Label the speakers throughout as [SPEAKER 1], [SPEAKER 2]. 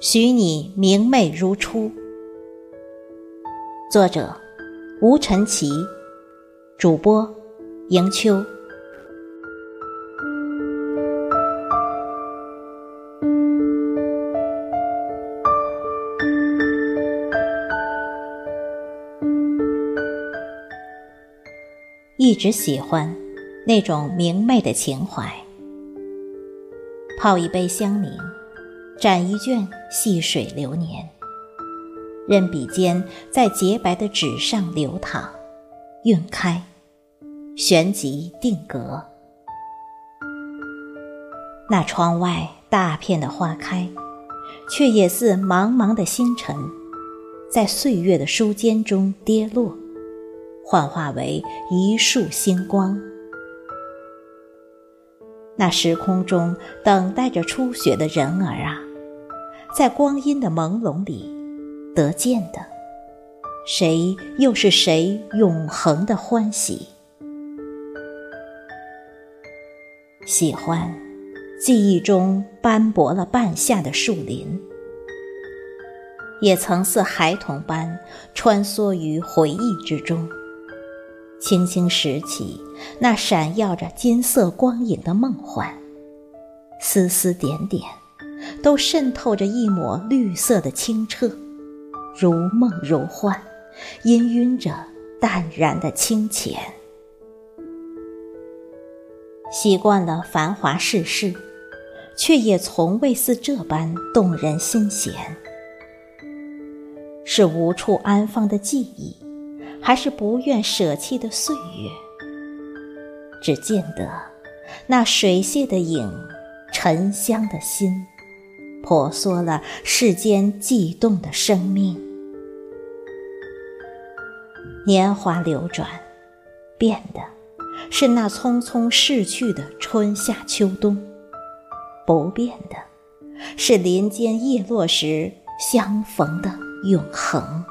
[SPEAKER 1] 许你明媚如初。作者：吴晨奇，主播：迎秋。一直喜欢那种明媚的情怀，泡一杯香茗，展一卷细水流年，任笔尖在洁白的纸上流淌、晕开、旋即定格。那窗外大片的花开，却也似茫茫的星辰，在岁月的书笺中跌落。幻化为一束星光。那时空中等待着初雪的人儿啊，在光阴的朦胧里得见的，谁又是谁永恒的欢喜？喜欢记忆中斑驳了半夏的树林，也曾似孩童般穿梭于回忆之中。轻轻拾起那闪耀着金色光影的梦幻，丝丝点点，都渗透着一抹绿色的清澈，如梦如幻，氤氲着淡然的清浅。习惯了繁华世事，却也从未似这般动人心弦，是无处安放的记忆。还是不愿舍弃的岁月，只见得那水榭的影，沉香的心，婆娑了世间悸动的生命。年华流转，变的是那匆匆逝去的春夏秋冬；不变的是林间叶落时相逢的永恒。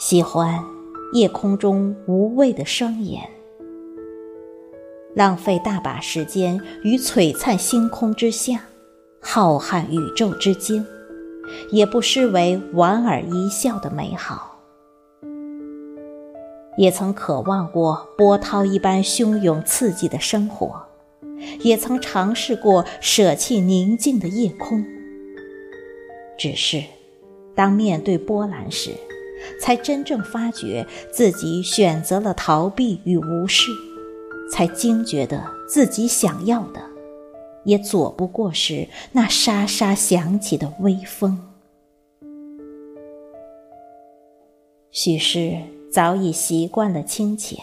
[SPEAKER 1] 喜欢夜空中无畏的双眼，浪费大把时间于璀璨星空之下，浩瀚宇宙之间，也不失为莞尔一笑的美好。也曾渴望过波涛一般汹涌刺激的生活，也曾尝试过舍弃宁静的夜空。只是，当面对波澜时，才真正发觉自己选择了逃避与无视，才惊觉得自己想要的，也左不过是那沙沙响起的微风。许是早已习惯了清浅，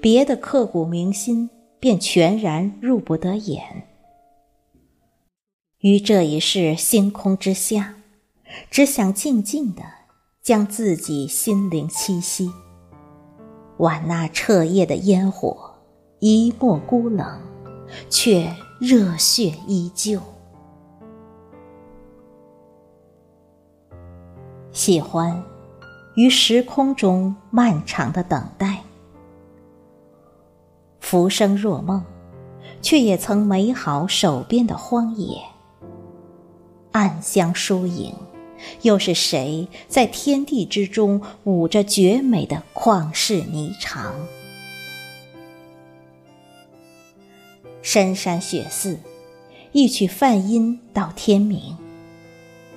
[SPEAKER 1] 别的刻骨铭心便全然入不得眼。于这一世星空之下，只想静静的。将自己心灵栖息，挽那彻夜的烟火，一抹孤冷，却热血依旧。喜欢于时空中漫长的等待，浮生若梦，却也曾美好手边的荒野，暗香疏影。又是谁在天地之中舞着绝美的旷世霓裳？深山雪寺，一曲梵音到天明。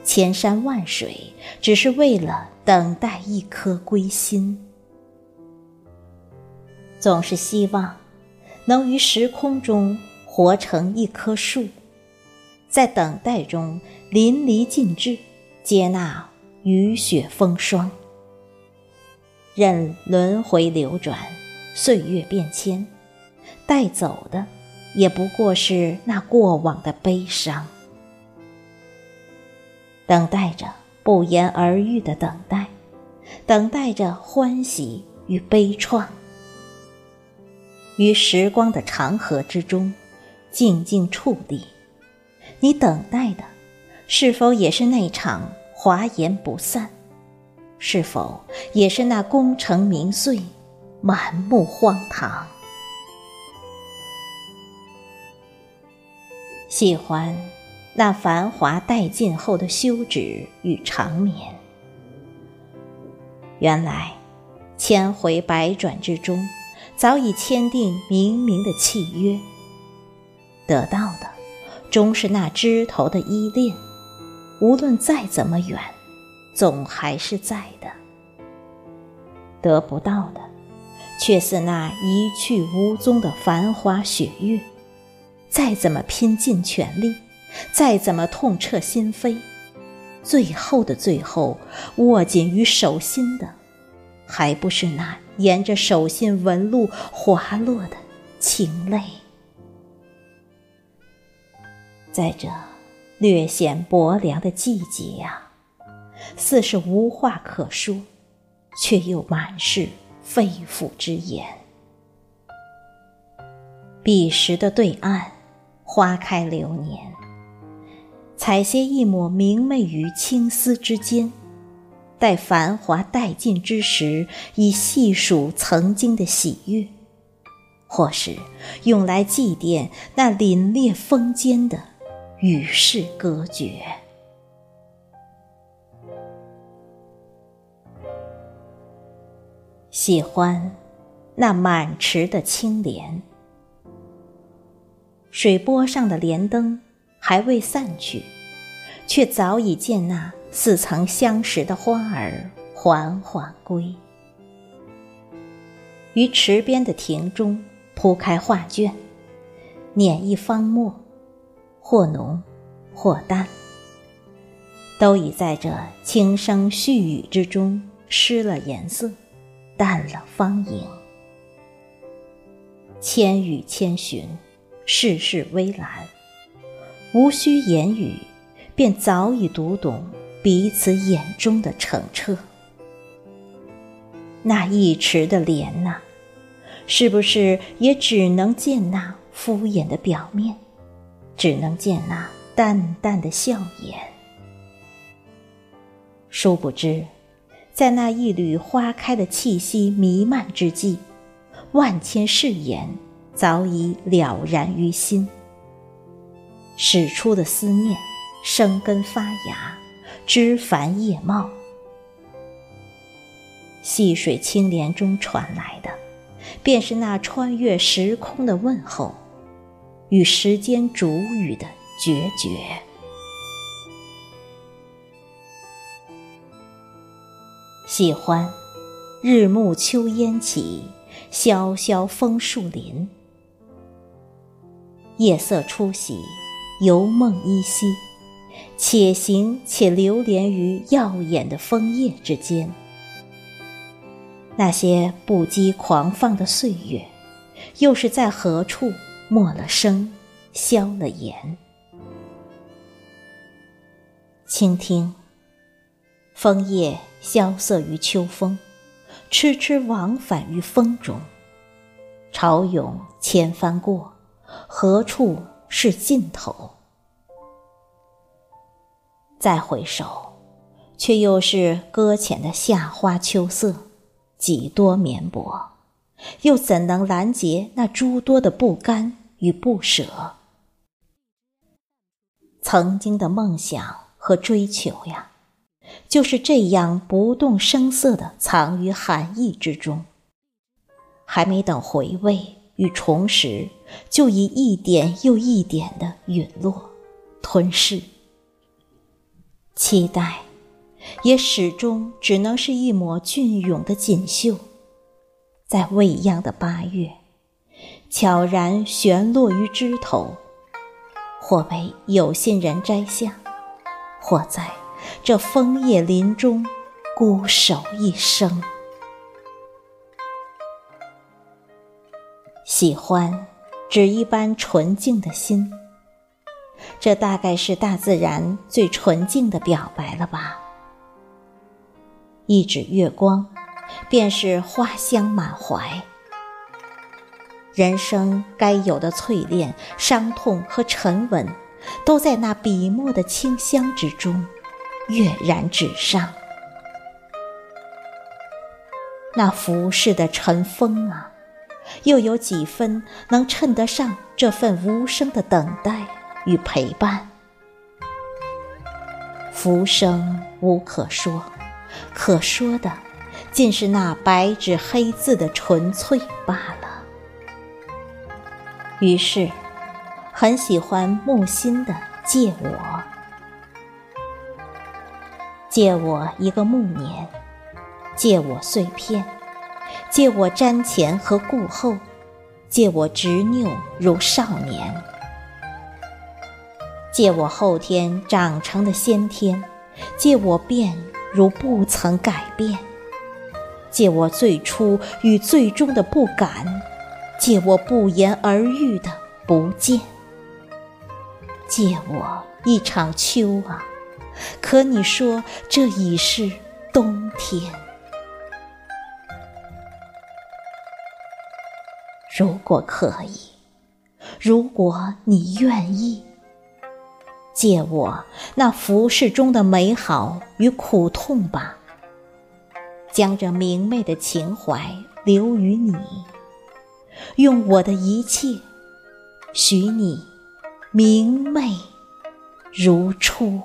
[SPEAKER 1] 千山万水，只是为了等待一颗归心。总是希望能于时空中活成一棵树，在等待中淋漓尽致。接纳雨雪风霜，任轮回流转，岁月变迁，带走的也不过是那过往的悲伤。等待着不言而喻的等待，等待着欢喜与悲怆，于时光的长河之中，静静矗立。你等待的。是否也是那场华颜不散？是否也是那功成名遂、满目荒唐？喜欢那繁华殆尽后的休止与长眠。原来，千回百转之中，早已签订冥冥的契约。得到的，终是那枝头的依恋，无论再怎么远，总还是在的。得不到的，却似那一去无踪的繁花雪月，再怎么拼尽全力，再怎么痛彻心扉。最后的最后，握紧于手心的，还不是那沿着手心纹路滑落的情泪？在这略显薄凉的季节呀，似是无话可说，却又满是肺腑之言。彼时的对岸，花开流年。采撷一抹明媚于青丝之间，待繁华殆尽之时，以细数曾经的喜悦，或是用来祭奠那凛冽风间的与世隔绝。喜欢那满池的青莲，水波上的莲灯。还未散去，却早已见那似曾相识的花儿缓缓归。于池边的亭中铺开画卷，捻一方墨，或浓，或淡，都已在这轻声细语之中失了颜色，淡了芳影。千语千寻，世事微澜。无需言语，便早已读懂彼此眼中的澄澈。那一池的莲呐，是不是也只能见那敷衍的表面，只能见那淡淡的笑颜？殊不知，在那一缕花开的气息弥漫之际，万千誓言早已了然于心。使出的思念，生根发芽，枝繁叶茂。细水青莲中传来的，便是那穿越时空的问候，与时间煮雨的决绝。喜欢日暮秋烟起，萧萧枫树林，夜色初洗。游梦依稀，且行且流连于耀眼的枫叶之间。那些不羁狂放的岁月，又是在何处没了声，消了言？倾听，枫叶萧瑟于秋风，痴痴往返于风中。潮涌千帆过，何处？是尽头，再回首，却又是搁浅的夏花秋色，几多绵薄，又怎能拦截那诸多的不甘与不舍？曾经的梦想和追求呀，就是这样不动声色的藏于寒意之中，还没等回味。与重拾，就以一点又一点的陨落、吞噬。期待，也始终只能是一抹隽永的锦绣，在未央的八月，悄然悬落于枝头，或被有心人摘下，或在这枫叶林中孤守一生。喜欢，指一般纯净的心。这大概是大自然最纯净的表白了吧？一指月光，便是花香满怀。人生该有的淬炼、伤痛和沉稳，都在那笔墨的清香之中跃然纸上。那浮世的尘封啊！又有几分能称得上这份无声的等待与陪伴。浮生无可说，可说的尽是那白纸黑字的纯粹罢了。于是，很喜欢木心的《借我》，借我一个暮年，借我碎片，借我瞻前和顾后，借我执拗如少年，借我后天长成的先天，借我变如不曾改变，借我最初与最终的不敢。借我不言而喻的不见，借我一场秋啊！可你说这已是冬天。如果可以，如果你愿意，借我那浮世中的美好与苦痛吧，将这明媚的情怀留于你。用我的一切，许你明媚如初。